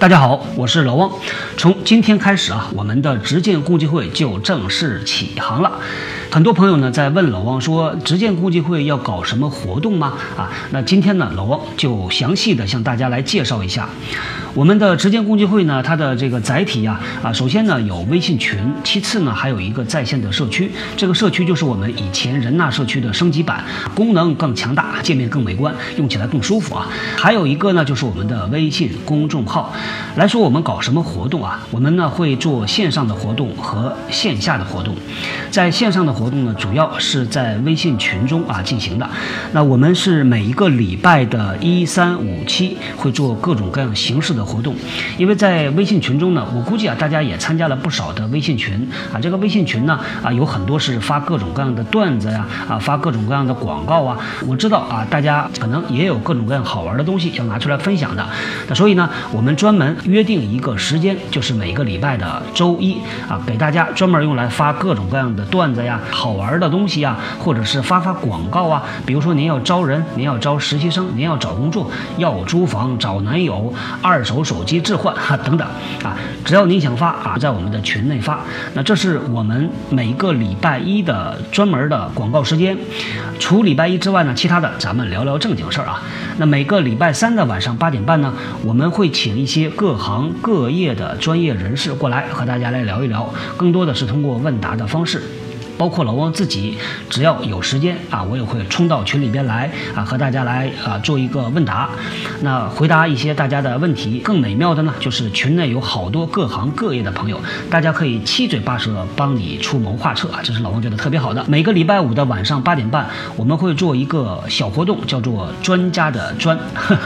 大家好，我是老汪。从今天开始啊，我们的直建共济会就正式起航了。很多朋友呢在问老汪说，直建共济会要搞什么活动吗？啊，那今天呢，老汪就详细的向大家来介绍一下。我们的直建共济会呢，它的这个载体呀，啊，首先呢有微信群，其次呢还有一个在线的社区。这个社区就是我们以前人纳社区的升级版，功能更强大，界面更美观，用起来更舒服啊。还有一个呢就是我们的微信公众号。来说我们搞什么活动啊？我们呢会做线上的活动和线下的活动。在线上的活动呢，主要是在微信群中啊进行的。那我们是每一个礼拜的一三五七会做各种各样形式的。活动，因为在微信群中呢，我估计啊，大家也参加了不少的微信群啊。这个微信群呢，啊，有很多是发各种各样的段子呀，啊，发各种各样的广告啊。我知道啊，大家可能也有各种各样好玩的东西要拿出来分享的。那所以呢，我们专门约定一个时间，就是每个礼拜的周一啊，给大家专门用来发各种各样的段子呀、好玩的东西啊，或者是发发广告啊。比如说您要招人，您要招实习生，您要找工作，要租房、找男友、二手。手机置换哈等等啊，只要您想发啊，在我们的群内发。那这是我们每个礼拜一的专门的广告时间。除礼拜一之外呢，其他的咱们聊聊正经事儿啊。那每个礼拜三的晚上八点半呢，我们会请一些各行各业的专业人士过来和大家来聊一聊，更多的是通过问答的方式。包括老汪自己，只要有时间啊，我也会冲到群里边来啊，和大家来啊做一个问答，那回答一些大家的问题。更美妙的呢，就是群内有好多各行各业的朋友，大家可以七嘴八舌帮你出谋划策啊，这是老汪觉得特别好的。每个礼拜五的晚上八点半，我们会做一个小活动，叫做“专家的专”，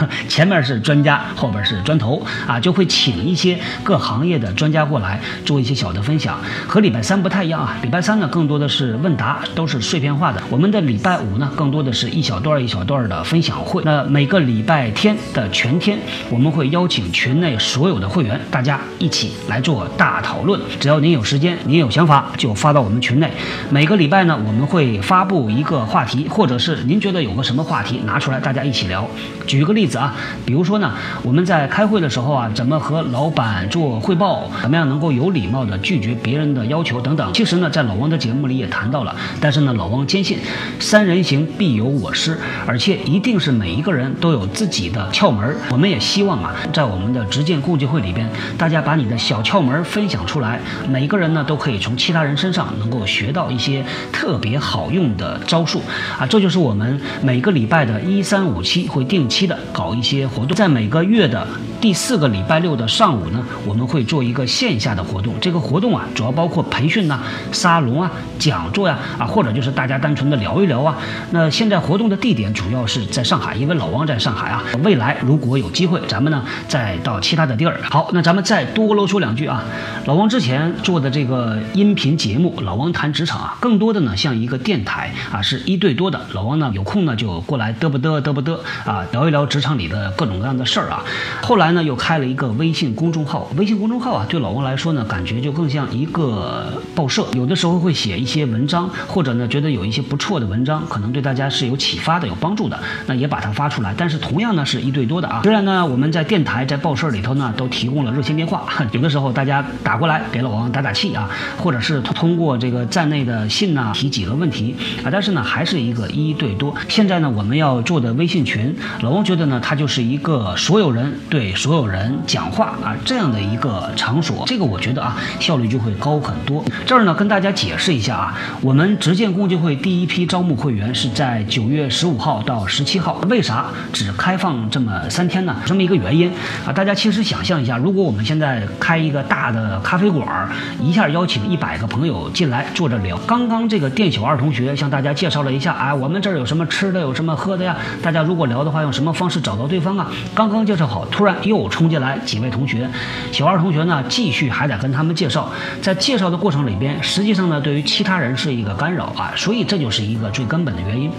前面是专家，后边是砖头啊，就会请一些各行业的专家过来做一些小的分享，和礼拜三不太一样啊。礼拜三呢，更多的。的是问答，都是碎片化的。我们的礼拜五呢，更多的是一小段一小段的分享会。那每个礼拜天的全天，我们会邀请群内所有的会员，大家一起来做大讨论。只要您有时间，您有想法，就发到我们群内。每个礼拜呢，我们会发布一个话题，或者是您觉得有个什么话题拿出来，大家一起聊。举个例子啊，比如说呢，我们在开会的时候啊，怎么和老板做汇报，怎么样能够有礼貌的拒绝别人的要求等等。其实呢，在老王的节目里。也谈到了，但是呢，老汪坚信，三人行必有我师，而且一定是每一个人都有自己的窍门。我们也希望啊，在我们的直建共济会里边，大家把你的小窍门分享出来，每个人呢都可以从其他人身上能够学到一些特别好用的招数啊。这就是我们每个礼拜的一三五七会定期的搞一些活动，在每个月的第四个礼拜六的上午呢，我们会做一个线下的活动。这个活动啊，主要包括培训呐、沙龙啊。讲座呀，啊，或者就是大家单纯的聊一聊啊。那现在活动的地点主要是在上海，因为老王在上海啊。未来如果有机会，咱们呢再到其他的地儿。好，那咱们再多啰嗦两句啊。老王之前做的这个音频节目《老王谈职场》啊，更多的呢像一个电台啊，是一对多的。老王呢有空呢就过来嘚不嘚嘚不嘚啊，聊一聊职场里的各种各样的事儿啊。后来呢又开了一个微信公众号，微信公众号啊对老王来说呢感觉就更像一个报社，有的时候会写一些。些文章，或者呢，觉得有一些不错的文章，可能对大家是有启发的、有帮助的，那也把它发出来。但是同样呢，是一对多的啊。虽然呢，我们在电台、在报社里头呢，都提供了热线电话，有的时候大家打过来给老王打打气啊，或者是通过这个站内的信呐提几个问题啊。但是呢，还是一个一对多。现在呢，我们要做的微信群，老王觉得呢，它就是一个所有人对所有人讲话啊这样的一个场所。这个我觉得啊，效率就会高很多。这儿呢，跟大家解释一下啊。我们直建共济会第一批招募会员是在九月十五号到十七号，为啥只开放这么三天呢？这么一个原因啊，大家其实想象一下，如果我们现在开一个大的咖啡馆，一下邀请一百个朋友进来坐着聊。刚刚这个店小二同学向大家介绍了一下，哎，我们这儿有什么吃的，有什么喝的呀？大家如果聊的话，用什么方式找到对方啊？刚刚介绍好，突然又冲进来几位同学，小二同学呢，继续还得跟他们介绍，在介绍的过程里边，实际上呢，对于其其他人是一个干扰啊，所以这就是一个最根本的原因。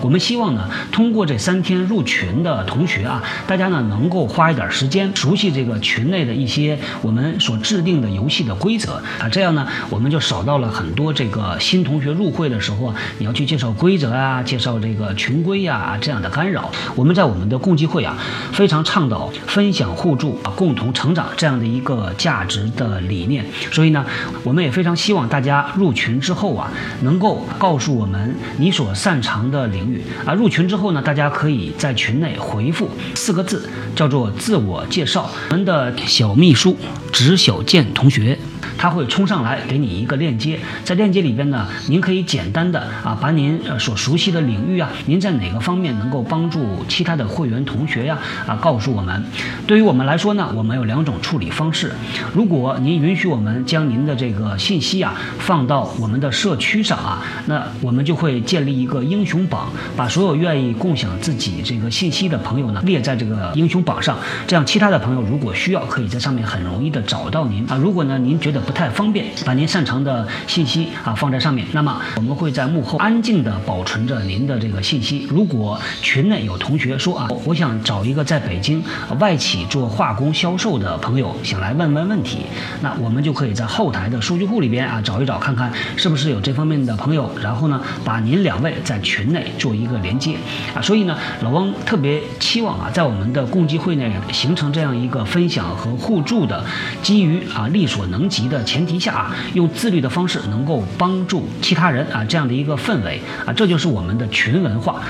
我们希望呢，通过这三天入群的同学啊，大家呢能够花一点时间熟悉这个群内的一些我们所制定的游戏的规则啊，这样呢，我们就少到了很多这个新同学入会的时候啊，你要去介绍规则啊，介绍这个群规呀这样的干扰。我们在我们的共济会啊，非常倡导分享互助啊，共同成长这样的一个价值的理念。所以呢，我们也非常希望大家入群之后啊，能够告诉我们你所擅长的领域啊。入群之后呢，大家可以在群内回复四个字，叫做自我介绍。我们的小秘书植小健同学。他会冲上来给你一个链接，在链接里边呢，您可以简单的啊，把您呃所熟悉的领域啊，您在哪个方面能够帮助其他的会员同学呀啊，告诉我们。对于我们来说呢，我们有两种处理方式。如果您允许我们将您的这个信息啊放到我们的社区上啊，那我们就会建立一个英雄榜，把所有愿意共享自己这个信息的朋友呢列在这个英雄榜上，这样其他的朋友如果需要，可以在上面很容易的找到您啊。如果呢您觉得不太方便，把您擅长的信息啊放在上面。那么我们会在幕后安静的保存着您的这个信息。如果群内有同学说啊，我想找一个在北京外企做化工销售的朋友，想来问问问题，那我们就可以在后台的数据库里边啊找一找，看看是不是有这方面的朋友，然后呢把您两位在群内做一个连接啊。所以呢，老汪特别期望啊，在我们的共济会内形成这样一个分享和互助的，基于啊力所能及的。前提下啊，用自律的方式能够帮助其他人啊，这样的一个氛围啊，这就是我们的群文化。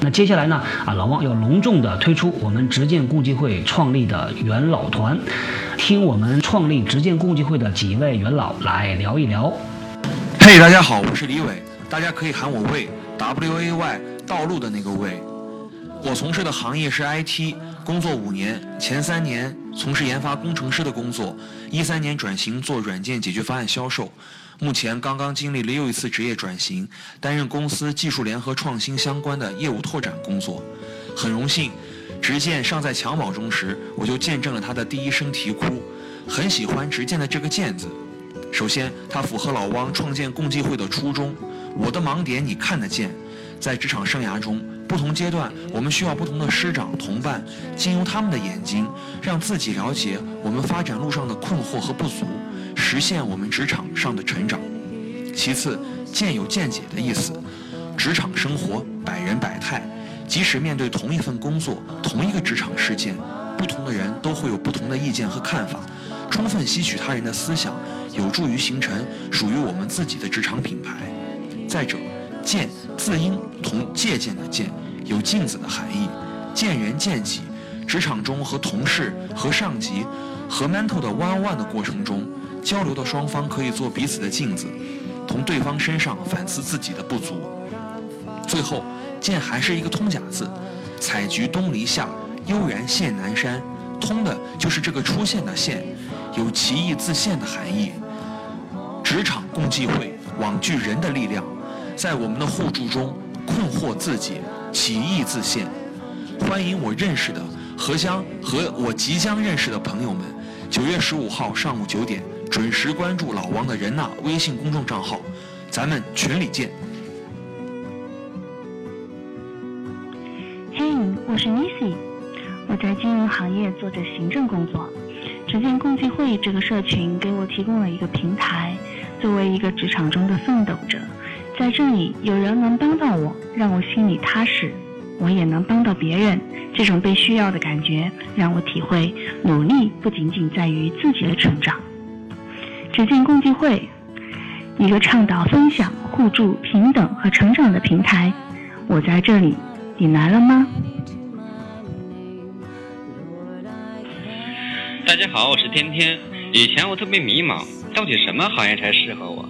那接下来呢啊，老汪要隆重的推出我们执剑共济会创立的元老团，听我们创立执剑共济会的几位元老来聊一聊。嘿，大家好，我是李伟，大家可以喊我魏，W A Y，道路的那个魏。我从事的行业是 IT，工作五年，前三年从事研发工程师的工作，一三年转型做软件解决方案销售，目前刚刚经历了又一次职业转型，担任公司技术联合创新相关的业务拓展工作。很荣幸，执剑尚在襁褓中时，我就见证了他的第一声啼哭。很喜欢执剑的这个“剑”字，首先它符合老汪创建共济会的初衷。我的盲点你看得见，在职场生涯中。不同阶段，我们需要不同的师长同伴，经由他们的眼睛，让自己了解我们发展路上的困惑和不足，实现我们职场上的成长。其次，见有见解的意思。职场生活百人百态，即使面对同一份工作、同一个职场事件，不同的人都会有不同的意见和看法。充分吸取他人的思想，有助于形成属于我们自己的职场品牌。再者，见字音同借鉴的见。有镜子的含义，见人见己。职场中和同事、和上级、和 mentor 的 one one 的过程中，交流的双方可以做彼此的镜子，从对方身上反思自己的不足。最后，见还是一个通假字，采菊东篱下，悠然见南山。通的就是这个出现的现，有奇异自现的含义。职场共济会网聚人的力量，在我们的互助中困惑自己。起义自现，欢迎我认识的和将和我即将认识的朋友们，九月十五号上午九点准时关注老王的人呐微信公众账号，咱们群里见。嘿，我是 Nisi，我在金融行业做着行政工作，只见共济会这个社群给我提供了一个平台，作为一个职场中的奋斗者。在这里，有人能帮到我，让我心里踏实；我也能帮到别人，这种被需要的感觉，让我体会努力不仅仅在于自己的成长。只见共济会，一个倡导分享、互助、平等和成长的平台。我在这里，你来了吗？大家好，我是天天。以前我特别迷茫，到底什么行业才适合我？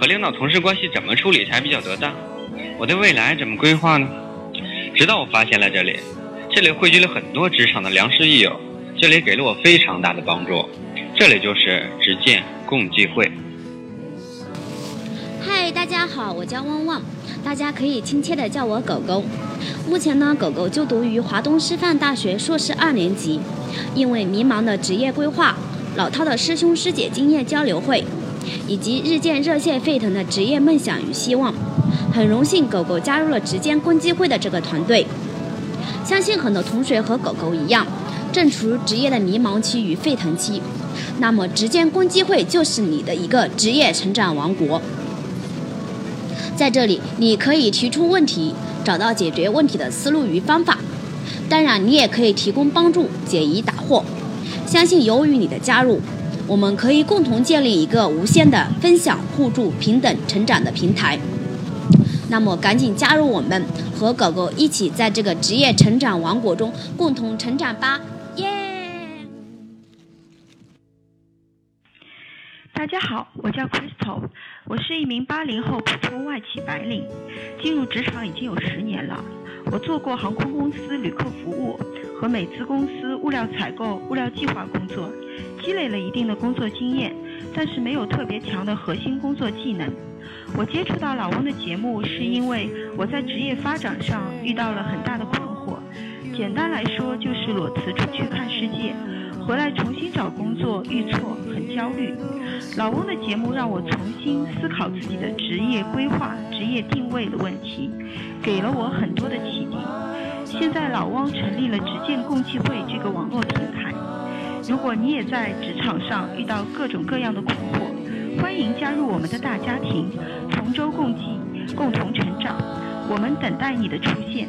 和领导同事关系怎么处理才比较得当？我的未来怎么规划呢？直到我发现了这里，这里汇聚了很多职场的良师益友，这里给了我非常大的帮助。这里就是执剑共济会。嗨，大家好，我叫旺旺，大家可以亲切的叫我狗狗。目前呢，狗狗就读于华东师范大学硕士二年级。因为迷茫的职业规划，老套的师兄师姐经验交流会。以及日渐热血沸腾的职业梦想与希望。很荣幸狗狗加入了职建共济会的这个团队。相信很多同学和狗狗一样，正处于职业的迷茫期与沸腾期。那么，职建共济会就是你的一个职业成长王国。在这里，你可以提出问题，找到解决问题的思路与方法。当然，你也可以提供帮助，解疑答惑。相信由于你的加入，我们可以共同建立一个无限的分享、互助、平等成长的平台。那么，赶紧加入我们，和狗狗一起在这个职业成长王国中共同成长吧！耶！大家好，我叫 Crystal，我是一名八零后普通外企白领，进入职场已经有十年了。我做过航空公司旅客服务和美资公司物料采购、物料计划工作，积累了一定的工作经验，但是没有特别强的核心工作技能。我接触到老翁的节目，是因为我在职业发展上遇到了很大的。简单来说，就是裸辞出去看世界，回来重新找工作遇挫，很焦虑。老翁的节目让我重新思考自己的职业规划、职业定位的问题，给了我很多的启迪。现在老汪成立了职建共济会这个网络平台，如果你也在职场上遇到各种各样的困惑，欢迎加入我们的大家庭，同舟共济，共同成长。我们等待你的出现。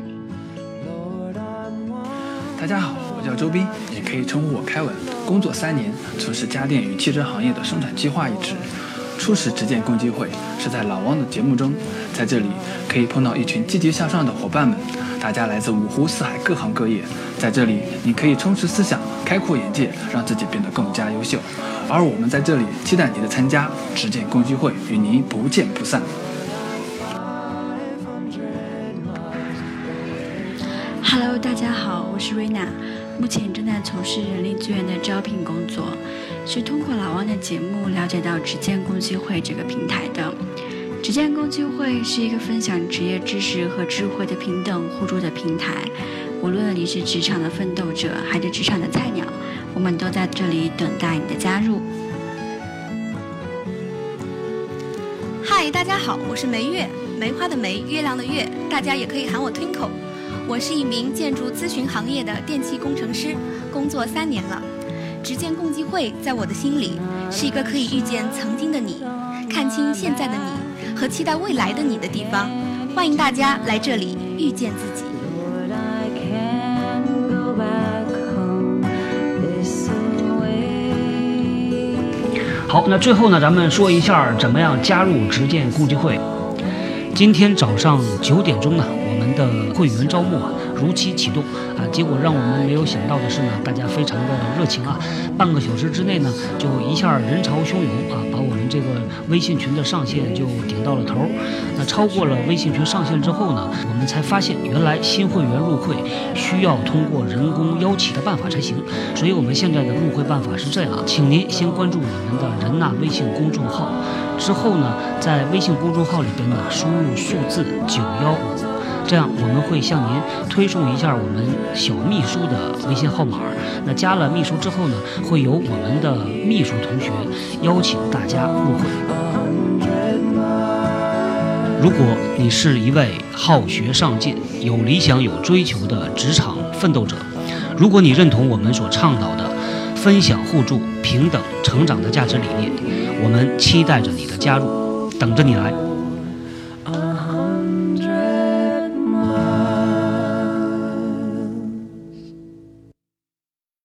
大家好，我叫周斌，也可以称呼我凯文。工作三年，从事家电与汽车行业的生产计划一职。初始职建共济会是在老汪的节目中，在这里可以碰到一群积极向上的伙伴们，大家来自五湖四海各行各业，在这里你可以充实思想，开阔眼界，让自己变得更加优秀。而我们在这里期待你的参加，职建共济会与您不见不散。Hello，大家好，我是瑞娜，目前正在从事人力资源的招聘工作，是通过老汪的节目了解到职建共济会这个平台的。职建共济会是一个分享职业知识和智慧的平等互助的平台，无论你是职场的奋斗者还是职场的菜鸟，我们都在这里等待你的加入。嗨，大家好，我是梅月，梅花的梅，月亮的月，大家也可以喊我 Twinkle。我是一名建筑咨询行业的电气工程师，工作三年了。职建共济会在我的心里是一个可以遇见曾经的你，看清现在的你和期待未来的你的地方。欢迎大家来这里遇见自己。好，那最后呢，咱们说一下怎么样加入职建共济会。今天早上九点钟呢，我们的会员招募啊如期启动啊，结果让我们没有想到的是呢，大家非常的热情啊，半个小时之内呢，就一下人潮汹涌啊，把我们这个微信群的上限就顶到了头。那超过了微信群上限之后呢，我们才发现原来新会员入会需要通过人工邀请的办法才行。所以我们现在的入会办法是这样，请您先关注我们的人纳微信公众号。之后呢，在微信公众号里边呢，输入数字九幺五，这样我们会向您推送一下我们小秘书的微信号码。那加了秘书之后呢，会由我们的秘书同学邀请大家入会。如果你是一位好学上进、有理想、有追求的职场奋斗者，如果你认同我们所倡导的分享、互助、平等、成长的价值理念，我们期待着你的加入，等着你来。